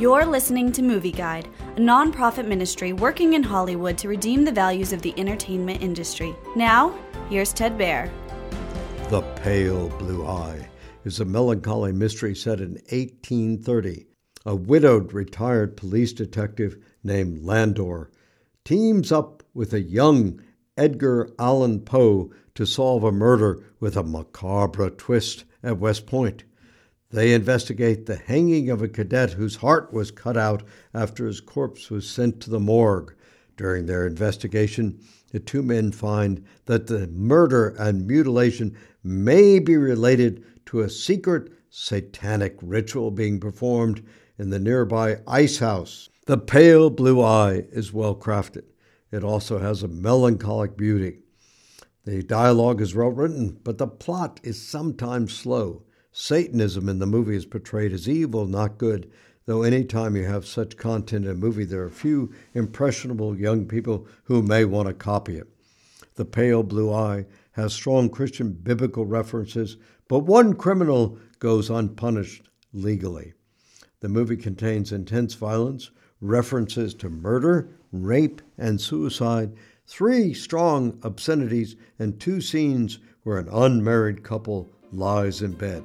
You're listening to Movie Guide, a nonprofit ministry working in Hollywood to redeem the values of the entertainment industry. Now, here's Ted Baehr. The Pale Blue Eye is a melancholy mystery set in 1830. A widowed retired police detective named Landor teams up with a young Edgar Allan Poe to solve a murder with a macabre twist at West Point. They investigate the hanging of a cadet whose heart was cut out after his corpse was sent to the morgue. During their investigation, the two men find that the murder and mutilation may be related to a secret satanic ritual being performed in the nearby ice house. The pale blue eye is well crafted. It also has a melancholic beauty. The dialogue is well written, but the plot is sometimes slow. Satanism in the movie is portrayed as evil, not good, though anytime you have such content in a movie, there are few impressionable young people who may want to copy it. The Pale Blue Eye has strong Christian biblical references, but one criminal goes unpunished legally. The movie contains intense violence, references to murder, rape, and suicide, three strong obscenities, and two scenes where an unmarried couple lies in bed.